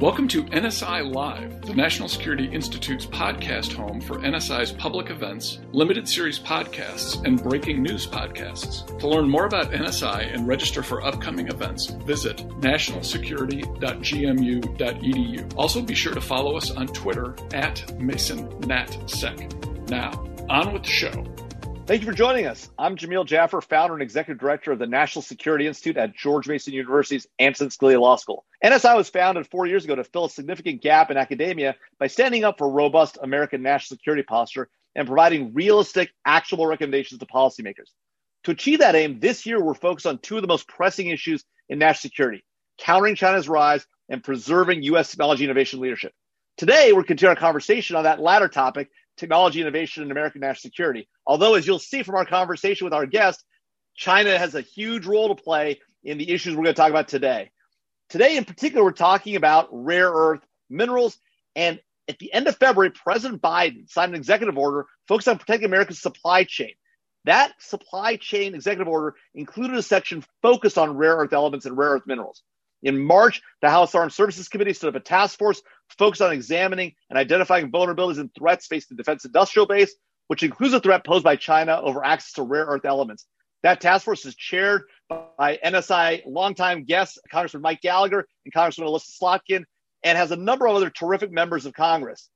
Welcome to NSI Live, the National Security Institute's podcast home for NSI's public events, limited series podcasts, and breaking news podcasts. To learn more about NSI and register for upcoming events, visit nationalsecurity.gmu.edu. Also, be sure to follow us on Twitter at MasonNatSec. Now, on with the show. Thank you for joining us. I'm Jamil Jaffer, founder and executive director of the National Security Institute at George Mason University's Antonin Scalia Law School. NSI was founded four years ago to fill a significant gap in academia by standing up for robust American national security posture and providing realistic, actionable recommendations to policymakers. To achieve that aim, this year we're focused on two of the most pressing issues in national security countering China's rise and preserving U.S. technology innovation leadership. Today, we're continuing our conversation on that latter topic technology innovation and American national security. Although, as you'll see from our conversation with our guest, China has a huge role to play in the issues we're going to talk about today. Today, in particular, we're talking about rare earth minerals. And at the end of February, President Biden signed an executive order focused on protecting America's supply chain. That supply chain executive order included a section focused on rare earth elements and rare earth minerals. In March, the House Armed Services Committee set up a task force focused on examining and identifying vulnerabilities and threats facing the defense industrial base, which includes a threat posed by China over access to rare earth elements. That task force is chaired by NSI longtime guests, Congressman Mike Gallagher and Congressman Elissa Slotkin, and has a number of other terrific members of Congress.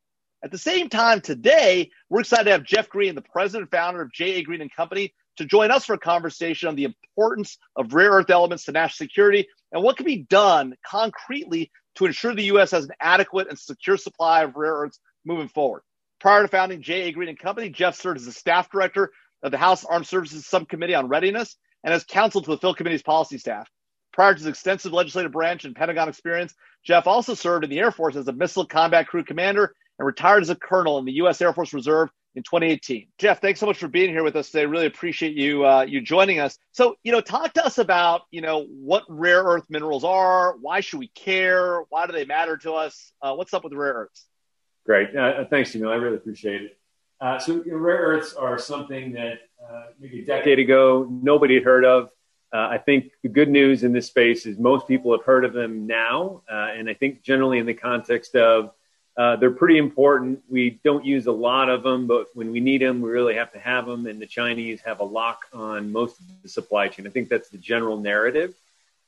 At the same time, today, we're excited to have Jeff Green, the president and founder of J.A. Green and Company, to join us for a conversation on the importance of rare earth elements to national security and what can be done concretely to ensure the U.S. has an adequate and secure supply of rare earths moving forward. Prior to founding J.A. Green and Company, Jeff served as the staff director of the House Armed Services Subcommittee on Readiness and as counsel to the Phil Committee's policy staff. Prior to his extensive legislative branch and Pentagon experience, Jeff also served in the Air Force as a missile combat crew commander and retired as a colonel in the U.S. Air Force Reserve in 2018. Jeff, thanks so much for being here with us today. Really appreciate you uh, you joining us. So, you know, talk to us about you know what rare earth minerals are. Why should we care? Why do they matter to us? Uh, what's up with rare earths? Great, uh, uh thanks, Jamil. I really appreciate it. Uh, so, you know, rare earths are something that uh, maybe a decade ago nobody had heard of. I think the good news in this space is most people have heard of them now, and I think generally in the context of uh, they're pretty important. We don't use a lot of them, but when we need them, we really have to have them. And the Chinese have a lock on most of the supply chain. I think that's the general narrative.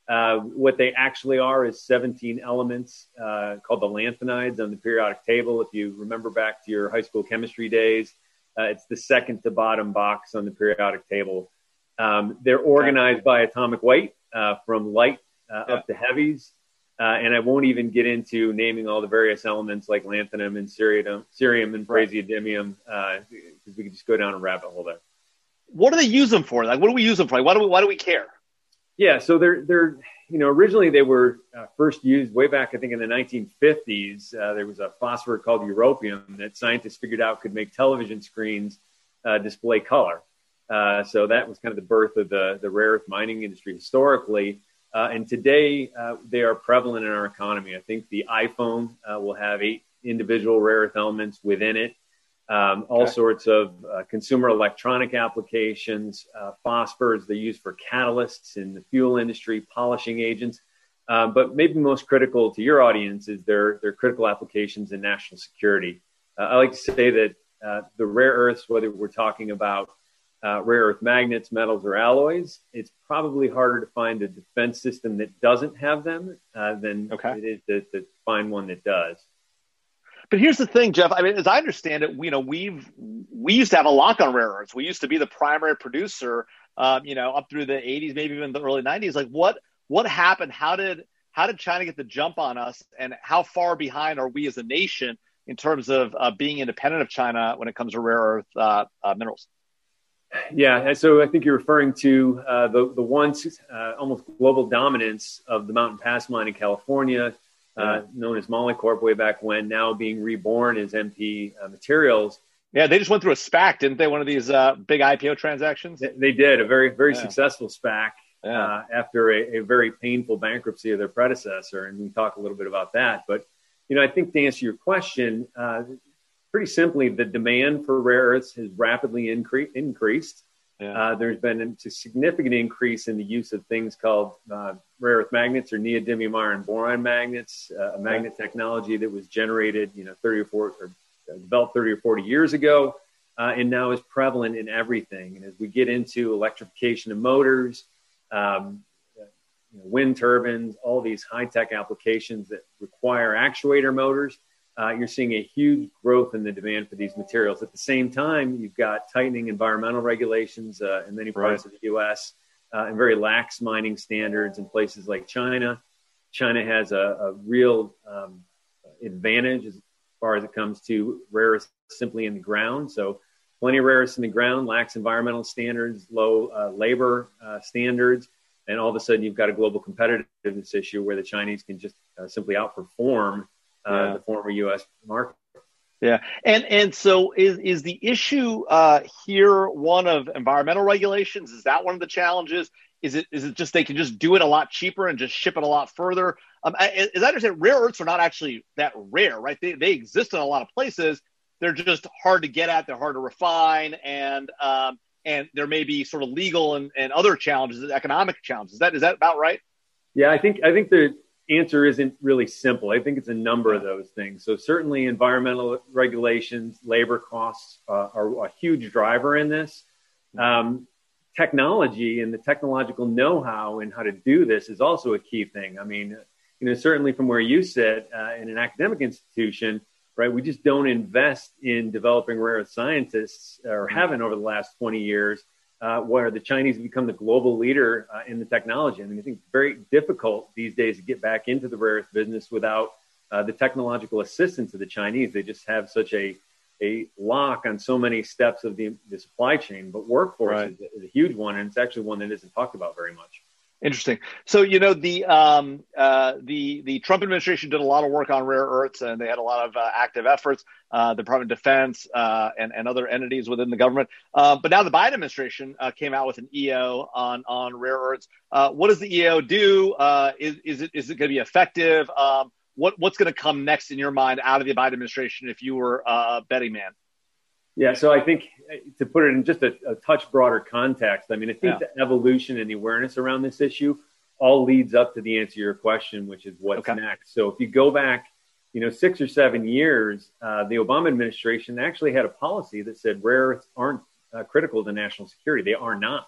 Uh, what they actually are is 17 elements uh, called the lanthanides on the periodic table. If you remember back to your high school chemistry days, uh, it's the second to bottom box on the periodic table. Um, they're organized by atomic weight uh, from light uh, yeah. up to heavies. Uh, and I won't even get into naming all the various elements like lanthanum and cerium, cerium and praseodymium, because uh, we could just go down a rabbit hole there. What do they use them for? Like, what do we use them for? Like, why do we why do we care? Yeah, so they're they're you know originally they were uh, first used way back I think in the 1950s. Uh, there was a phosphor called europium that scientists figured out could make television screens uh, display color. Uh, so that was kind of the birth of the the rare earth mining industry historically. Uh, and today, uh, they are prevalent in our economy. I think the iPhone uh, will have eight individual rare earth elements within it. Um, all okay. sorts of uh, consumer electronic applications, uh, phosphors they use for catalysts in the fuel industry, polishing agents. Um, but maybe most critical to your audience is their, their critical applications in national security. Uh, I like to say that the rare earths, whether we're talking about uh, rare earth magnets, metals, or alloys, it's probably harder to find a defense system that doesn't have them uh, than okay. it is to, to, find one that does. But here's the thing, Jeff. I mean, as I understand it, you know, we've we used to have a lock on rare earths. We used to be the primary producer, um, you know, up through the 80s, maybe even the early 90s. Like, what what happened? How did how did China get the jump on us, and how far behind are we as a nation in terms of uh, being independent of China when it comes to rare earth uh, uh, minerals? Yeah, so I think you're referring to uh, the the once uh, almost global dominance of the Mountain Pass mine in California, uh, known as Molycorp way back when, now being reborn as MP uh, Materials. Yeah, they just went through a SPAC, didn't they? One of these uh, big IPO transactions. They did a very very yeah. successful SPAC yeah. Uh, after a, a very painful bankruptcy of their predecessor, and we talk a little bit about that. But you know, I think to answer your question, pretty simply, the demand for rare earths has rapidly incre- increased. Yeah. Uh, there's been a significant increase in the use of things called uh, rare earth magnets or neodymium iron boron magnets, uh, a magnet technology that was generated, you know, 30 or 40 or developed 30 or 40 years ago, uh, and now is prevalent in everything. And as we get into electrification of motors, um, you know, wind turbines, all these high tech applications that require actuator motors, uh, you're seeing a huge growth in the demand for these materials. At the same time, you've got tightening environmental regulations uh, in many parts right. of the U.S. Uh, and very lax mining standards in places like China. China has a, a real um, advantage as far as it comes to rare earths simply in the ground. So plenty of rare earths in the ground, lax environmental standards, low uh, labor uh, standards and all of a sudden you've got a global competitiveness issue where the Chinese can just uh, simply outperform yeah. the former U.S. market. Yeah, and and so is is the issue uh, here one of environmental regulations? Is that one of the challenges? Is it is it just they can just do it a lot cheaper and just ship it a lot further? Um, as I understand, rare earths are not actually that rare, right? They they exist in a lot of places. They're just hard to get at. They're hard to refine, and um, and there may be sort of legal and, and other challenges, economic challenges. Is that is that about right? Yeah, I think I think the answer isn't really simple. I think it's a number of those things. So certainly, environmental regulations, labor costs uh, are a huge driver in this. Um, technology and the technological know-how and how to do this is also a key thing. I mean, you know, certainly from where you sit uh, in an academic institution, right? We just don't invest in developing rare earth scientists, or mm-hmm. haven't over the last 20 years, uh, where the Chinese become the global leader uh, in the technology. I mean, I think it's very difficult these days to get back into the rare earth business without uh, the technological assistance of the Chinese. They just have such a a lock on so many steps of the, the supply chain, but workforce right. is, is a huge one, and it's actually one that isn't talked about very much. Interesting. So you know the um, uh, the the Trump administration did a lot of work on rare earths, and they had a lot of uh, active efforts. Uh, the Department of Defense uh, and and other entities within the government. Uh, but now the Biden administration uh, came out with an EO on on rare earths. what does the EO do? is is it is it going to be effective? Um, what what's going to come next in your mind out of the Biden administration if you were a betting man? Yeah, so I think uh, to put it in just a, a touch broader context, I mean, I think yeah. the evolution and the awareness around this issue all leads up to the answer to your question, which is what's okay. next. So if you go back, you know, six or seven years, uh, the Obama administration actually had a policy that said rare earths aren't uh, critical to national security. They are not,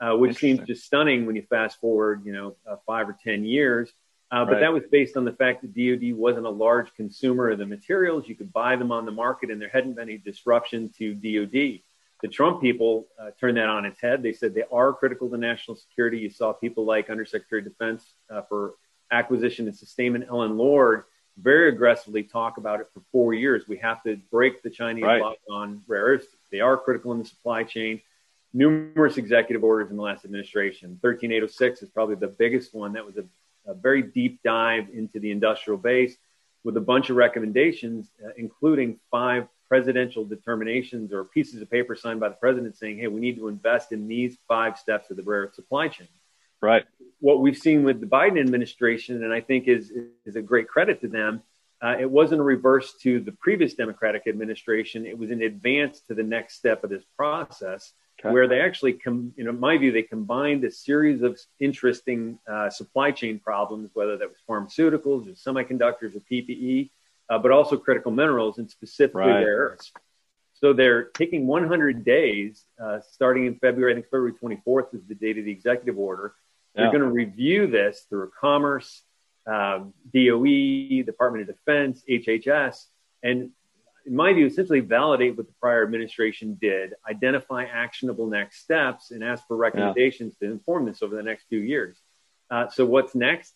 uh, which seems just stunning when you fast forward, you know, uh, five or ten years. Uh, but right. that was based on the fact that DoD wasn't a large consumer of the materials. You could buy them on the market, and there hadn't been any disruption to DoD. The Trump people uh, turned that on its head. They said they are critical to national security. You saw people like Undersecretary of Defense uh, for Acquisition and Sustainment, Ellen Lord, very aggressively talk about it for four years. We have to break the Chinese right. lock on rare earths. They are critical in the supply chain. Numerous executive orders in the last administration. 13806 is probably the biggest one. That was a a very deep dive into the industrial base with a bunch of recommendations, uh, including five presidential determinations or pieces of paper signed by the president saying, hey, we need to invest in these five steps of the rare earth supply chain. Right. What we've seen with the Biden administration, and I think is, is a great credit to them, uh, it wasn't a reverse to the previous Democratic administration. It was an advance to the next step of this process okay. where they actually, com- you know, in my view, they combined a series of interesting uh, supply chain problems, whether that was pharmaceuticals or semiconductors or PPE, uh, but also critical minerals and specifically right. rare earths. So they're taking 100 days, uh, starting in February. I think February 24th is the date of the executive order. They're going to review this through Commerce, um, DOE, Department of Defense, HHS, and in my view, essentially validate what the prior administration did, identify actionable next steps, and ask for recommendations yeah. to inform this over the next few years. Uh, so, what's next?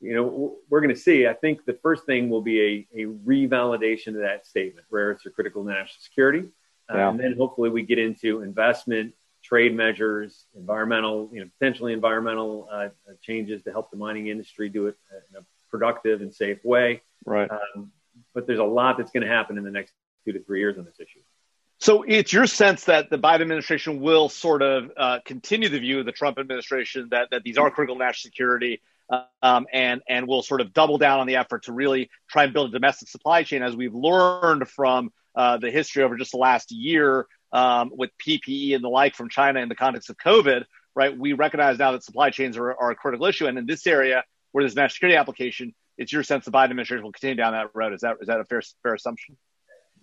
You know, we're going to see. I think the first thing will be a, a revalidation of that statement: rare earths are critical to national security, uh, yeah. and then hopefully we get into investment, trade measures, environmental, you know, potentially environmental uh, changes to help the mining industry do it in a productive and safe way. Right. Um, but there's a lot that's going to happen in the next two to three years on this issue. So it's your sense that the Biden administration will sort of uh, continue the view of the Trump administration that, that these are critical national security um, and and will sort of double down on the effort to really try and build a domestic supply chain as we've learned from uh, the history over just the last year. um, with PPE and the like from China in the context of COVID, right? We recognize now that supply chains are, are a critical issue. And in this area where there's national security application, it's your sense the Biden administration will continue down that road. Is that, is that a fair, fair assumption?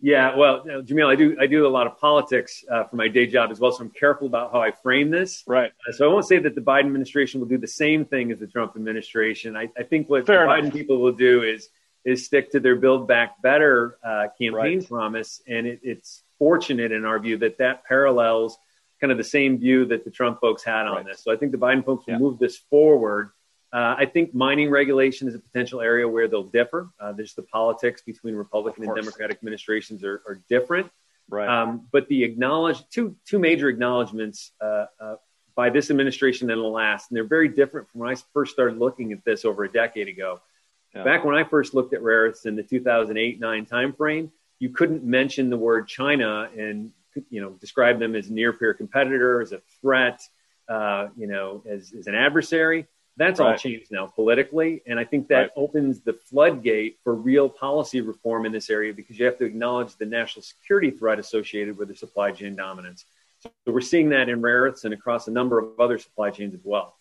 Yeah, well, you know, Jamil, I do I do a lot of politics uh, for my day job as well, so I'm careful about how I frame this. Right. Uh, so I won't say that the Biden administration will do the same thing as the Trump administration. I, I think what Fair the enough. Biden people will do is is stick to their Build Back Better uh, campaign Right. promise, and it, it's fortunate in our view that that parallels kind of the same view that the Trump folks had on Right. this. So I think the Biden folks will Yeah. move this forward. Uh, I think mining regulation is a potential area where they'll differ. Uh, there's the politics between Republican and. Democratic administrations are, are different. Right. Um, but the acknowledge two two major acknowledgments uh, uh, by this administration and the last, and they're very different from when I first started looking at this over a decade ago. Yeah. Back when I first looked at rare earths in the 2008-9 timeframe, you couldn't mention the word China and you know describe them as near peer competitor, as a threat, uh, you know, as, as an adversary. That's all changed now politically, and I think that Right. opens the floodgate for real policy reform in this area because you have to acknowledge the national security threat associated with the supply chain dominance. So we're seeing that in rare earths and across a number of other supply chains as well.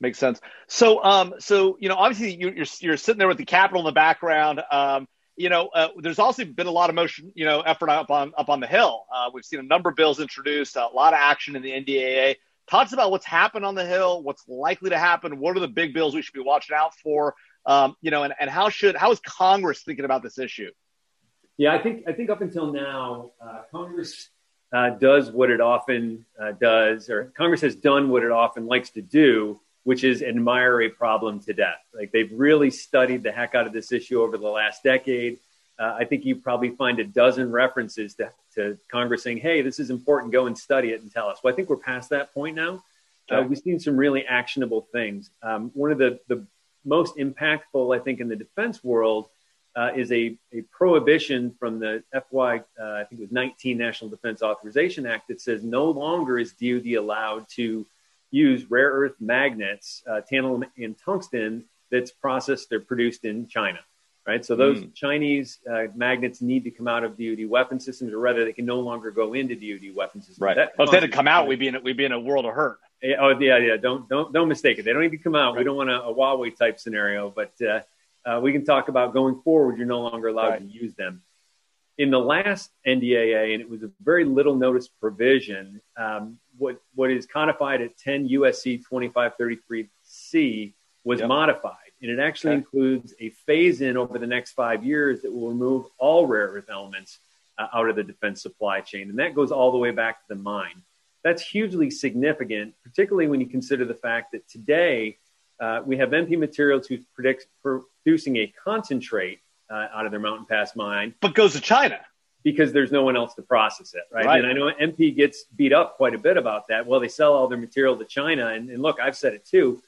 Makes sense. So, um, so you know, obviously you, you're you're sitting there with the Capitol in the background. Um, you know, uh, there's also been a lot of motion, you know, effort up on up on the Hill. Uh, we've seen a number of bills introduced, a lot of action in the NDAA. Talk to us about what's happened on the Hill, what's likely to happen, what are the big bills we should be watching out for, um, you know, and, and how should how is Congress thinking about this issue? Yeah, I think I think up until now, uh, Congress uh, does what it often uh, does, or Congress has done what it often likes to do, which is admire a problem to death. Like they've really studied the heck out of this issue over the last decade. Uh, I think you probably find a dozen references to, to Congress saying, "Hey, this is important. Go and study it and tell us." Well, I think we're past that point now. Uh, we've seen some really actionable things. Um, one of the the most impactful, I think, in the defense world uh, is a, a prohibition from the FY, uh, I think it was 19 National Defense Authorization Act that says no longer is DoD allowed to use rare earth magnets, uh, tantalum and tungsten, that's processed or produced in China. Right, so those Mm. Chinese uh, magnets need to come out of DoD weapon systems, or rather, they can no longer go into DoD weapon systems. That Well, if they had to come out, we'd be in a, we'd be in a world of hurt. yeah, oh yeah, yeah. Don't don't don't mistake it. They don't need to come out. We don't want a, a Huawei type scenario, but uh, uh, we can talk about going forward. You're no longer allowed Right. to use them. In the last NDAA, and it was a very little notice provision. Um, what what is codified at 10 USC 2533C was Yep. modified, and it actually Okay. includes a phase in over the next five years that will remove all rare earth elements uh, out of the defense supply chain, and that goes all the way back to the mine that's hugely significant, particularly when you consider the fact that today uh, we have MP Materials who's predict, producing a concentrate uh, out of their Mountain Pass mine But goes to China. because there's no one else to process it, right? Right. And I know MP gets beat up quite a bit about that. Well, they sell all their material to China, and, and look, I've said it too,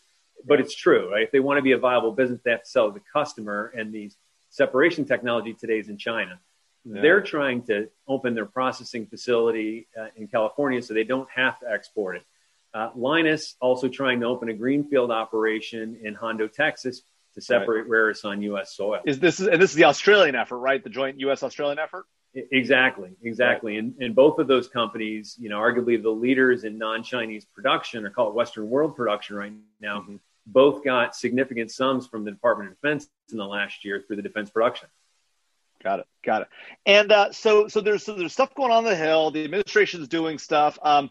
but it's true, right? If they want to be a viable business, they have to sell to the customer, and these separation technology today is in China. Yeah. They're trying to open their processing facility uh, in California so they don't have to export it. Uh, Lynas also trying to open a greenfield operation in Hondo, Texas, to separate rare earths on U.S. soil. Is this is and this is the Australian effort, right? The joint U.S. Australian effort. Exactly, exactly. And, and both of those companies, you know, arguably the leaders in non-Chinese production, or call it Western world production right now, Mhm. Both got significant sums from the Department of Defense in the last year through the defense production. Got it. Got it. And uh, so, so there's so there's stuff going on the hill. The administration's doing stuff. Um,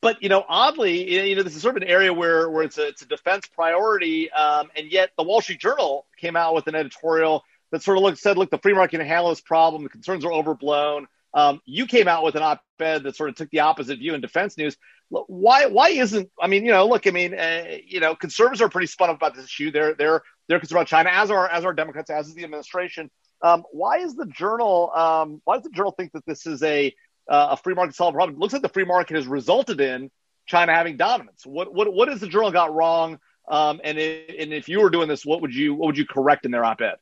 but you know, oddly, you know, this is sort of an area where where it's a it's a defense priority. Um, and yet, the Wall Street Journal came out with an editorial that sort of looked said, look, the free market handle this problem. The concerns are overblown. Um, you came out with an op-ed that sort of took the opposite view in defense news. Why? Why isn't? I mean, you know, look. I mean, uh, you know, conservatives are pretty spun up about this issue. They're they're they're concerned about China, as are as are Democrats, as is the administration. Um, why is the journal? Um, why does the journal think that this is a uh, a free market solved problem? It looks like the free market has resulted in China having dominance. What what what has the journal got wrong? Um, and if, and if you were doing this, what would you what would you correct in their op-ed?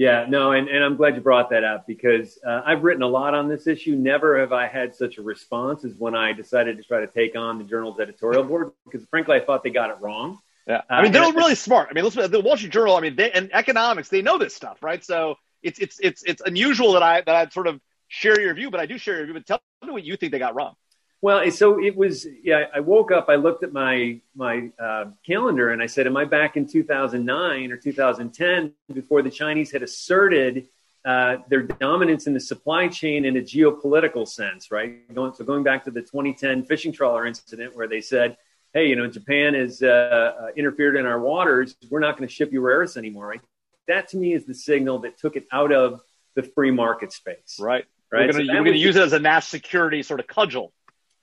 Yeah, no, and, and I'm glad you brought that up because uh, I've written a lot on this issue. Never have I had such a response as when I decided to try to take on the journal's editorial board because, frankly, I thought they got it wrong. Yeah, Uh, I mean they're really smart. I mean, listen, the Wall Street Journal. I mean, they, and economics, they know this stuff, right? So it's it's it's it's unusual that I that I'd sort of share your view, but I do share your view. But tell me what you think they got wrong. Well, so it was. Yeah, I woke up. I looked at my my uh, calendar and I said, "Am I back in 2009 or 2010 before the Chinese had asserted uh, their dominance in the supply chain in a geopolitical sense?" Right. Going, so going back to the 2010 fishing trawler incident, where they said, "Hey, you know, Japan has uh, uh interfered in our waters. We're not going to ship you rare earths anymore." Right. That to me is the signal that took it out of the free market space. Right. Right. We're going to use it as a national security sort of cudgel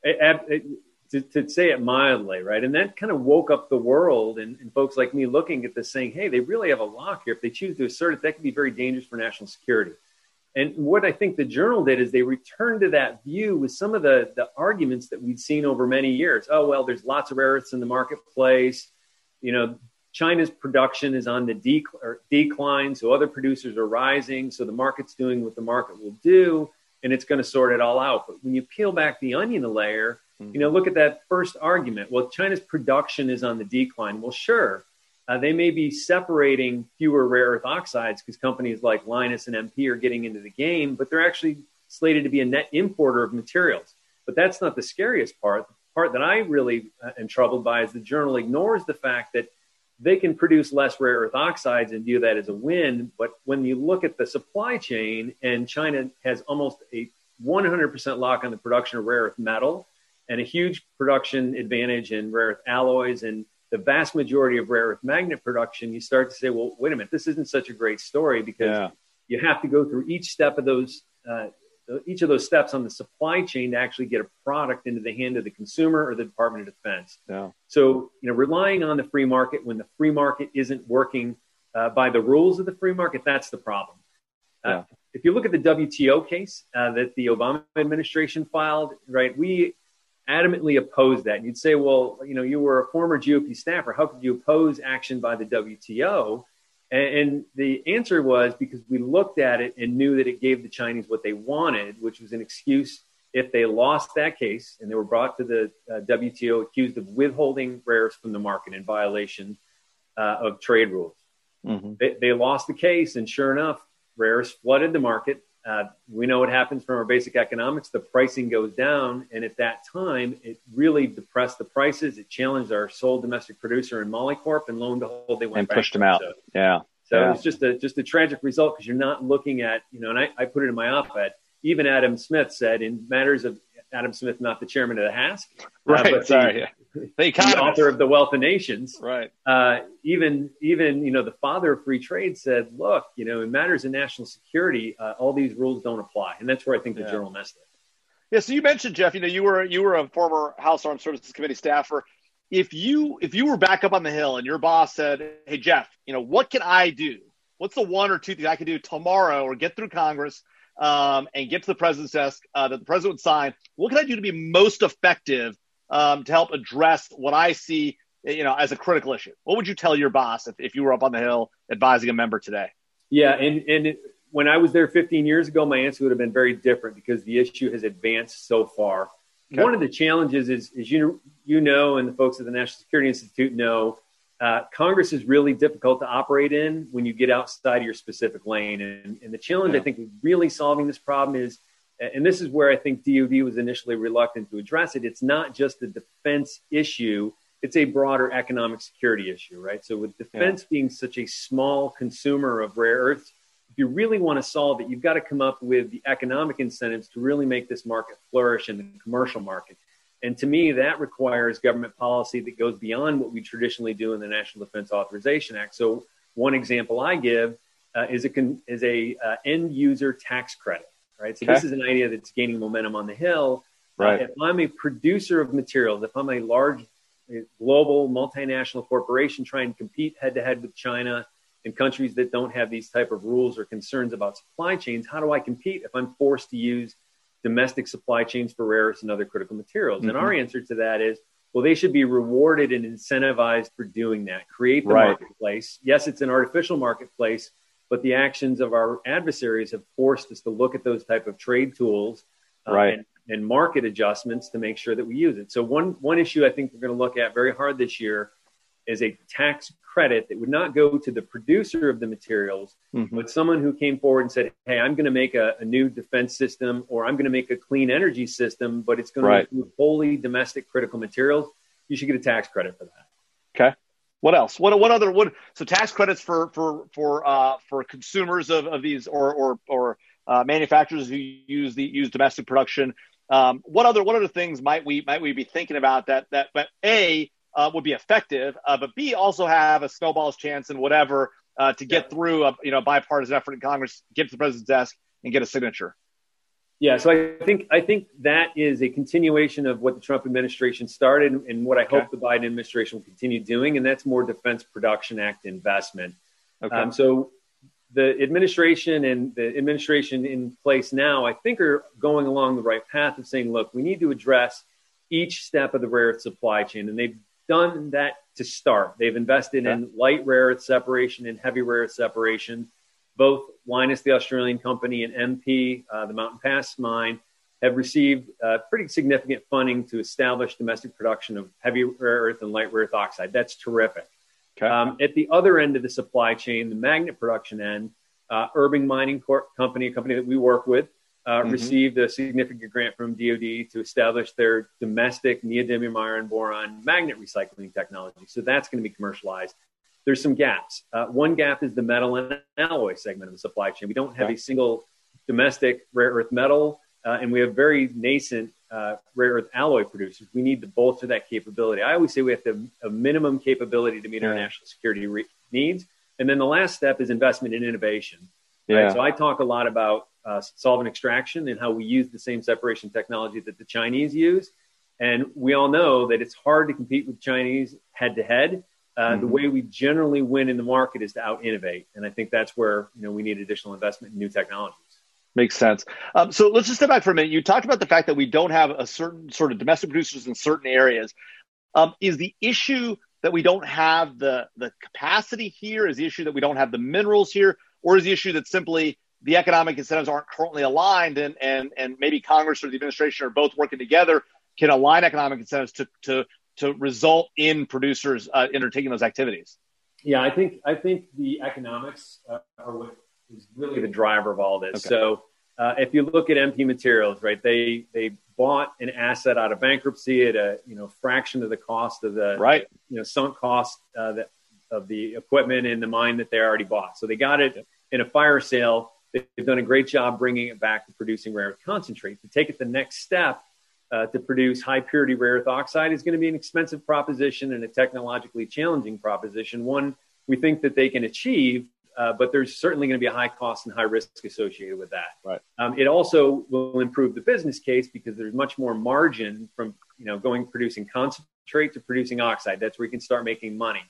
it, it, to, to, say it mildly, right? And that kind of woke up the world and, and, folks like me looking at this saying, hey, they really have a lock here. If they choose to assert it, that could be very dangerous for national security. And what I think the journal did is they returned to that view with some of the, the arguments that we'd seen over many years. Oh, well, there's lots of rare earths in the marketplace. You know, China's production is on the dec- decline, so other producers are rising. So the market's doing what the market will do and it's going to sort it all out. But when you peel back the onion a layer, mm-hmm. you know, look at that first argument. Well, China's production is on the decline. Well, sure, uh, they may be separating fewer rare earth oxides because companies like Lynas and MP are getting into the game, but they're actually slated to be a net importer of materials. But that's not the scariest part. The part that I really uh, am troubled by is the journal ignores the fact that they can produce less rare earth oxides and view that as a win. But when you look at the supply chain, and China has almost a 100% lock on the production of rare earth metal and a huge production advantage in rare earth alloys and the vast majority of rare earth magnet production, you start to say, well, wait a minute, this isn't such a great story because yeah. you have to go through each step of those uh, each of those steps on the supply chain to actually get a product into the hand of the consumer or the Department of Defense. Yeah. So, you know, relying on the free market when the free market isn't working uh, by the rules of the free market, that's the problem. Uh, yeah. if you look at the WTO case uh, that the Obama administration filed, right, we adamantly opposed that. And you'd say, well, you know, you were a former GOP staffer. How could you oppose action by the WTO? And, the answer was because we looked at it and knew that it gave the Chinese what they wanted, which was an excuse if they lost that case and they were brought to the uh, WTO accused of withholding rares from the market in violation uh, of trade rules. Mm-hmm. They, they, lost the case, and sure enough, rares flooded the market. Uh, we know what happens from our basic economics. The pricing goes down, and at that time, it really depressed the prices. It challenged our sole domestic producer in Molycorp, and lo and behold, they went and pushed them out. So, yeah. So yeah. it's just a just a tragic result because you're not looking at you know, and I, I put it in my op-ed. Even Adam Smith said in matters of Adam Smith, not the chairman of the HASC, uh, right? Uh, but Sorry, the, yeah. the, author of the Wealth of Nations, right? Uh, even even you know the father of free trade said, look, you know, in matters of national security, uh, all these rules don't apply, and that's where I think the yeah. journal missed it. Yeah. So you mentioned Jeff. You know, you were you were a former House Armed Services Committee staffer. If you if you were back up on the hill and your boss said, "Hey Jeff, you know what can I do? What's the one or two things I can do tomorrow or get through Congress um, and get to the president's desk uh, that the president would sign? What can I do to be most effective um, to help address what I see, you know, as a critical issue? What would you tell your boss if, if you were up on the hill advising a member today? Yeah, and and it, when I was there 15 years ago, my answer would have been very different because the issue has advanced so far. Okay. One of the challenges is, is you you know, and the folks at the National Security Institute know, uh, Congress is really difficult to operate in when you get outside of your specific lane. And, and the challenge, yeah. I think, with really solving this problem is, and this is where I think DoD was initially reluctant to address it. It's not just a defense issue; it's a broader economic security issue, right? So, with defense yeah. being such a small consumer of rare earths, if you really want to solve it, you've got to come up with the economic incentives to really make this market flourish in the commercial market. And to me, that requires government policy that goes beyond what we traditionally do in the National Defense Authorization Act. So, one example I give uh, is a con- is a uh, end user tax credit. Right. So okay. this is an idea that's gaining momentum on the Hill. Uh, right. Uh, if I'm a producer of materials, if I'm a large global multinational corporation trying to compete head to head with China and countries that don't have these type of rules or concerns about supply chains, how do I compete if I'm forced to use domestic supply chains for rare earths and other critical materials? Mm-hmm. And our answer to that is, well, they should be rewarded and incentivized for doing that. Create the right. marketplace. Yes, it's an artificial marketplace, but the actions of our adversaries have forced us to look at those type of trade tools uh, right. and, and market adjustments to make sure that we use it. So one one issue I think we're going to look at very hard this year is a tax credit that would not go to the producer of the materials, mm-hmm. but someone who came forward and said, Hey, I'm going to make a, a, new defense system or I'm going to make a clean energy system, but it's going right. to include wholly domestic critical materials. You should get a tax credit for that. Okay. What else? What what other what? So tax credits for for for uh, for consumers of, of these or or or uh, manufacturers who use the use domestic production. Um, what other what other things might we might we be thinking about that that but a uh, would be effective, uh, but b also have a snowball's chance and whatever uh, to get yeah. through a you know bipartisan effort in Congress, get to the president's desk and get a signature. Yeah, so I think I think that is a continuation of what the Trump administration started, and what I okay. hope the Biden administration will continue doing, and that's more Defense Production Act investment. Okay. Um, so the administration and the administration in place now, I think, are going along the right path of saying, look, we need to address each step of the rare earth supply chain, and they've done that to start. They've invested okay. in light rare earth separation and heavy rare earth separation both Lynas, the Australian company, and MP, uh, the Mountain Pass mine, have received uh, pretty significant funding to establish domestic production of heavy rare earth and light rare earth oxide. That's terrific. Okay. Um, at the other end of the supply chain, the magnet production end, uh, Urban Mining Corp company, a company that we work with, uh, mm-hmm. received a significant grant from DoD to establish their domestic neodymium iron boron magnet recycling technology. So that's going to be commercialized there's some gaps. Uh, one gap is the metal and alloy segment of the supply chain. We don't have okay. a single domestic rare earth metal, uh, and we have very nascent uh, rare earth alloy producers. We need to bolster that capability. I always say we have to a minimum capability to meet yeah. our national security re- needs. And then the last step is investment in innovation. Yeah. Right? So I talk a lot about uh, solvent extraction and how we use the same separation technology that the Chinese use. And we all know that it's hard to compete with Chinese head to head. Uh, mm-hmm. The way we generally win in the market is to out innovate, and I think that's where you know we need additional investment in new technologies. Makes sense. Um, so let's just step back for a minute. You talked about the fact that we don't have a certain sort of domestic producers in certain areas. Um, is the issue that we don't have the the capacity here? Is the issue that we don't have the minerals here, or is the issue that simply the economic incentives aren't currently aligned, and and and maybe Congress or the administration are both working together can align economic incentives to to to result in producers uh, undertaking those activities? Yeah, I think I think the economics uh, are what is really the driver of all this. Okay. So uh, if you look at MP Materials, right, they they bought an asset out of bankruptcy at a you know fraction of the cost of the right you know sunk cost uh, that, of the equipment in the mine that they already bought. So they got it in a fire sale. They've done a great job bringing it back to producing rare earth concentrate. To take it the next step, uh, to produce high purity rare earth oxide is going to be an expensive proposition and a technologically challenging proposition. One we think that they can achieve, uh, but there's certainly going to be a high cost and high risk associated with that. Right. Um, it also will improve the business case because there's much more margin from you know going producing concentrate to producing oxide. That's where you can start making money.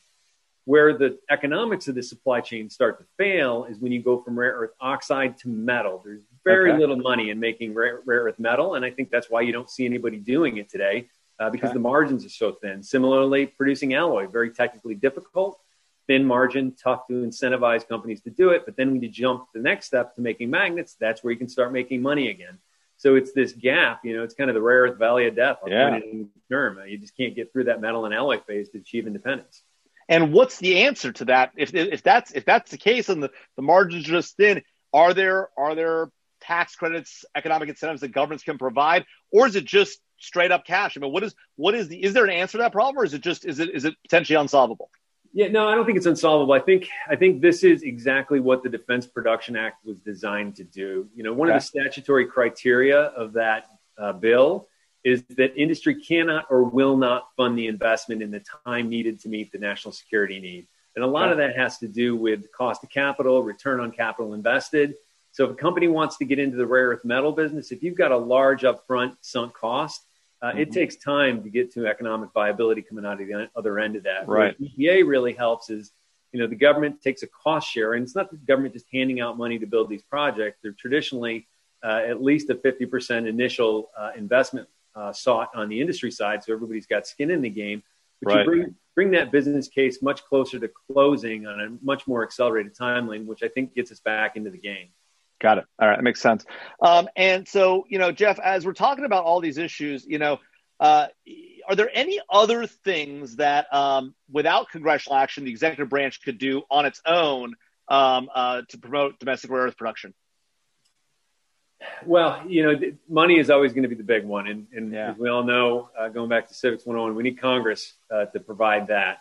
Where the economics of the supply chain start to fail is when you go from rare earth oxide to metal. There's very okay. little money in making rare, rare, earth metal, and I think that's why you don't see anybody doing it today uh, because okay. the margins are so thin. Similarly, producing alloy, very technically difficult, thin margin, tough to incentivize companies to do it. But then when you jump the next step to making magnets, that's where you can start making money again. So it's this gap, you know, it's kind of the rare earth valley of death. I'll yeah. term. You just can't get through that metal and alloy phase to achieve independence. And what's the answer to that? If, if that's if that's the case and the, the margins are just thin, are there are there tax credits, economic incentives that governments can provide, or is it just straight up cash? I mean, what is what is the is there an answer to that problem, or is it just is it is it potentially unsolvable? Yeah, no, I don't think it's unsolvable. I think I think this is exactly what the Defense Production Act was designed to do. You know, one okay. of the statutory criteria of that uh, bill is that industry cannot or will not fund the investment in the time needed to meet the national security need. And a lot of that has to do with cost of capital, return on capital invested. So if a company wants to get into the rare earth metal business, if you've got a large upfront sunk cost, uh, mm-hmm. it takes time to get to economic viability coming out of the other end of that. Right. What DPA really helps is, you know, the government takes a cost share, and it's not the government just handing out money to build these projects. They're traditionally uh, at least a 50% initial uh, investment uh, sought on the industry side, so everybody's got skin in the game. But right. you bring bring that business case much closer to closing on a much more accelerated timeline, which I think gets us back into the game. Got it. All right, that makes sense. Um, and so, you know, Jeff, as we're talking about all these issues, you know, uh, are there any other things that, um, without congressional action, the executive branch could do on its own um, uh, to promote domestic rare earth production? Well, you know, money is always going to be the big one, and, and yeah. as we all know, uh, going back to Civics 101, we need Congress uh, to provide that.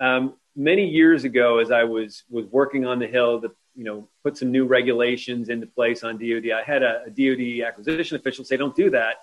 Um, many years ago, as I was was working on the Hill to you know put some new regulations into place on DoD, I had a, a DoD acquisition official say, "Don't do that."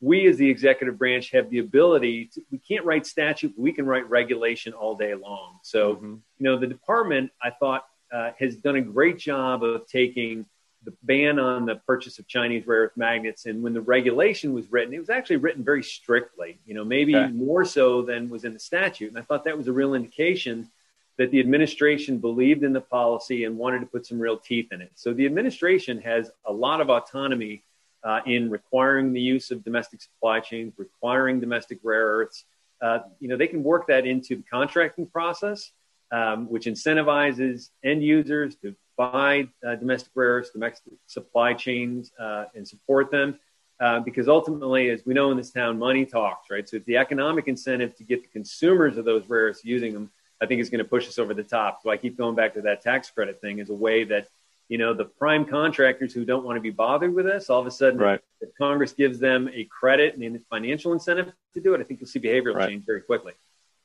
We, as the executive branch, have the ability. To, we can't write statute, but we can write regulation all day long. So, mm-hmm. you know, the department I thought uh, has done a great job of taking the ban on the purchase of Chinese rare earth magnets. And when the regulation was written, it was actually written very strictly, you know, maybe okay. more so than was in the statute. And I thought that was a real indication that the administration believed in the policy and wanted to put some real teeth in it. So the administration has a lot of autonomy uh, in requiring the use of domestic supply chains, requiring domestic rare earths. Uh, you know, they can work that into the contracting process, um, which incentivizes end users to buy uh, domestic rare earths, domestic supply chains, uh, and support them. Uh, because ultimately, as we know in this town, money talks, right? So it's the economic incentive to get the consumers of those rare earths using them, I think is going to push us over the top. So I keep going back to that tax credit thing as a way that, you know, the prime contractors who don't want to be bothered with this, all of a sudden, right. if Congress gives them a credit and a financial incentive to do it, I think you'll see behavioral right. change very quickly.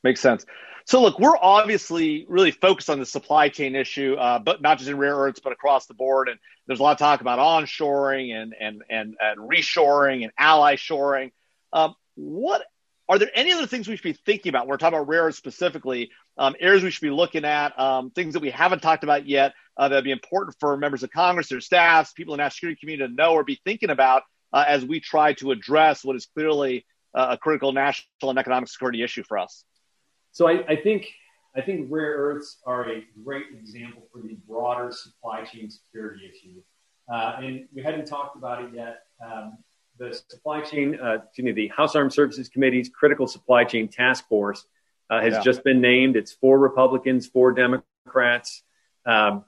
Makes sense. So, look, we're obviously really focused on the supply chain issue, uh, but not just in rare earths, but across the board. And there's a lot of talk about onshoring and and and, and reshoring and ally shoring. Um, what are there any other things we should be thinking about? We're talking about rare earths specifically. Um, areas we should be looking at, um, things that we haven't talked about yet uh, that'd be important for members of Congress, their staffs, people in the national security community to know or be thinking about uh, as we try to address what is clearly uh, a critical national and economic security issue for us. So I, I, think I think rare earths are a great example for the broader supply chain security issue. Uh, and we hadn't talked about it yet. Um, the supply chain, uh, excuse me, the House Armed Services Committee's Critical Supply Chain Task Force uh, has yeah. just been named. It's four Republicans, four Democrats. Um,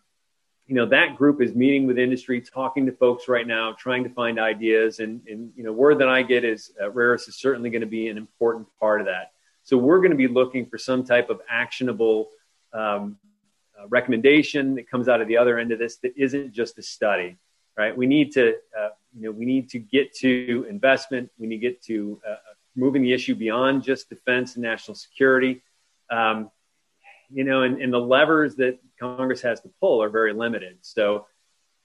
you know that group is meeting with industry, talking to folks right now, trying to find ideas. And, and you know, word that I get is uh, rare earths is certainly going to be an important part of that. So we're going to be looking for some type of actionable um, uh, recommendation that comes out of the other end of this that isn't just a study, right? We need to, uh, you know, we need to get to investment. We need to get to uh, moving the issue beyond just defense and national security. Um, you know, and, and the levers that Congress has to pull are very limited. So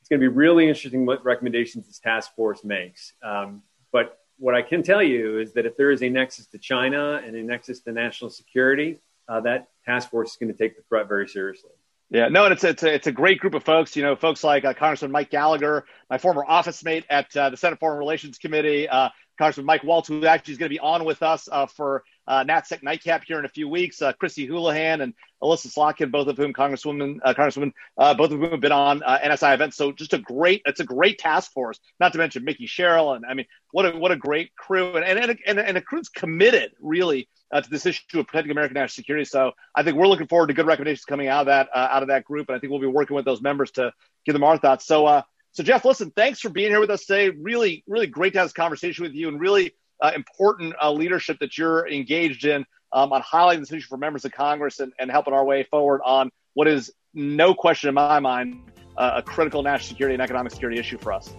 it's going to be really interesting what recommendations this task force makes. Um, but what I can tell you is that if there is a nexus to China and a nexus to national security, uh, that task force is going to take the threat very seriously. Yeah, no, and it's it's a, it's a great group of folks. You know, folks like uh, Congressman Mike Gallagher, my former office mate at uh, the Senate Foreign Relations Committee, uh, Congressman Mike Waltz, who actually is going to be on with us uh, for uh, NatSec Nightcap here in a few weeks. Uh, Chrissy Houlahan and Elissa Slotkin, both of whom Congresswoman, uh, Congresswoman, uh, both of whom have been on uh, NSI events. So just a great, it's a great task force. Not to mention Mikie Sherrill, and I mean, what a what a great crew, and and and, and a crew's committed really uh, to this issue of protecting American national security. So I think we're looking forward to good recommendations coming out of that out of that group, and I think we'll be working with those members to give them our thoughts. So. so Jeff, listen, thanks for being here with us today. Really, really great to have this conversation with you, and really uh, important uh, leadership that you're engaged in um, on highlighting this issue for members of Congress and, and helping our way forward on what is no question in my mind uh, a critical national security and economic security issue for us.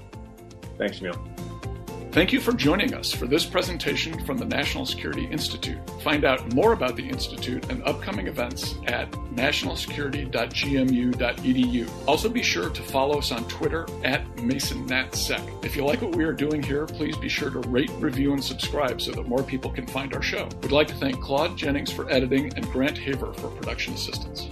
Thanks, Neil. Thank you for joining us for this presentation from the National Security Institute. Find out more about the Institute and upcoming events at nationalsecurity.gmu.edu. Also, be sure to follow us on Twitter at MasonNatSec. If you like what we are doing here, please be sure to rate, review, and subscribe so that more people can find our show. We'd like to thank Claude Jennings for editing and Grant Haver for production assistance.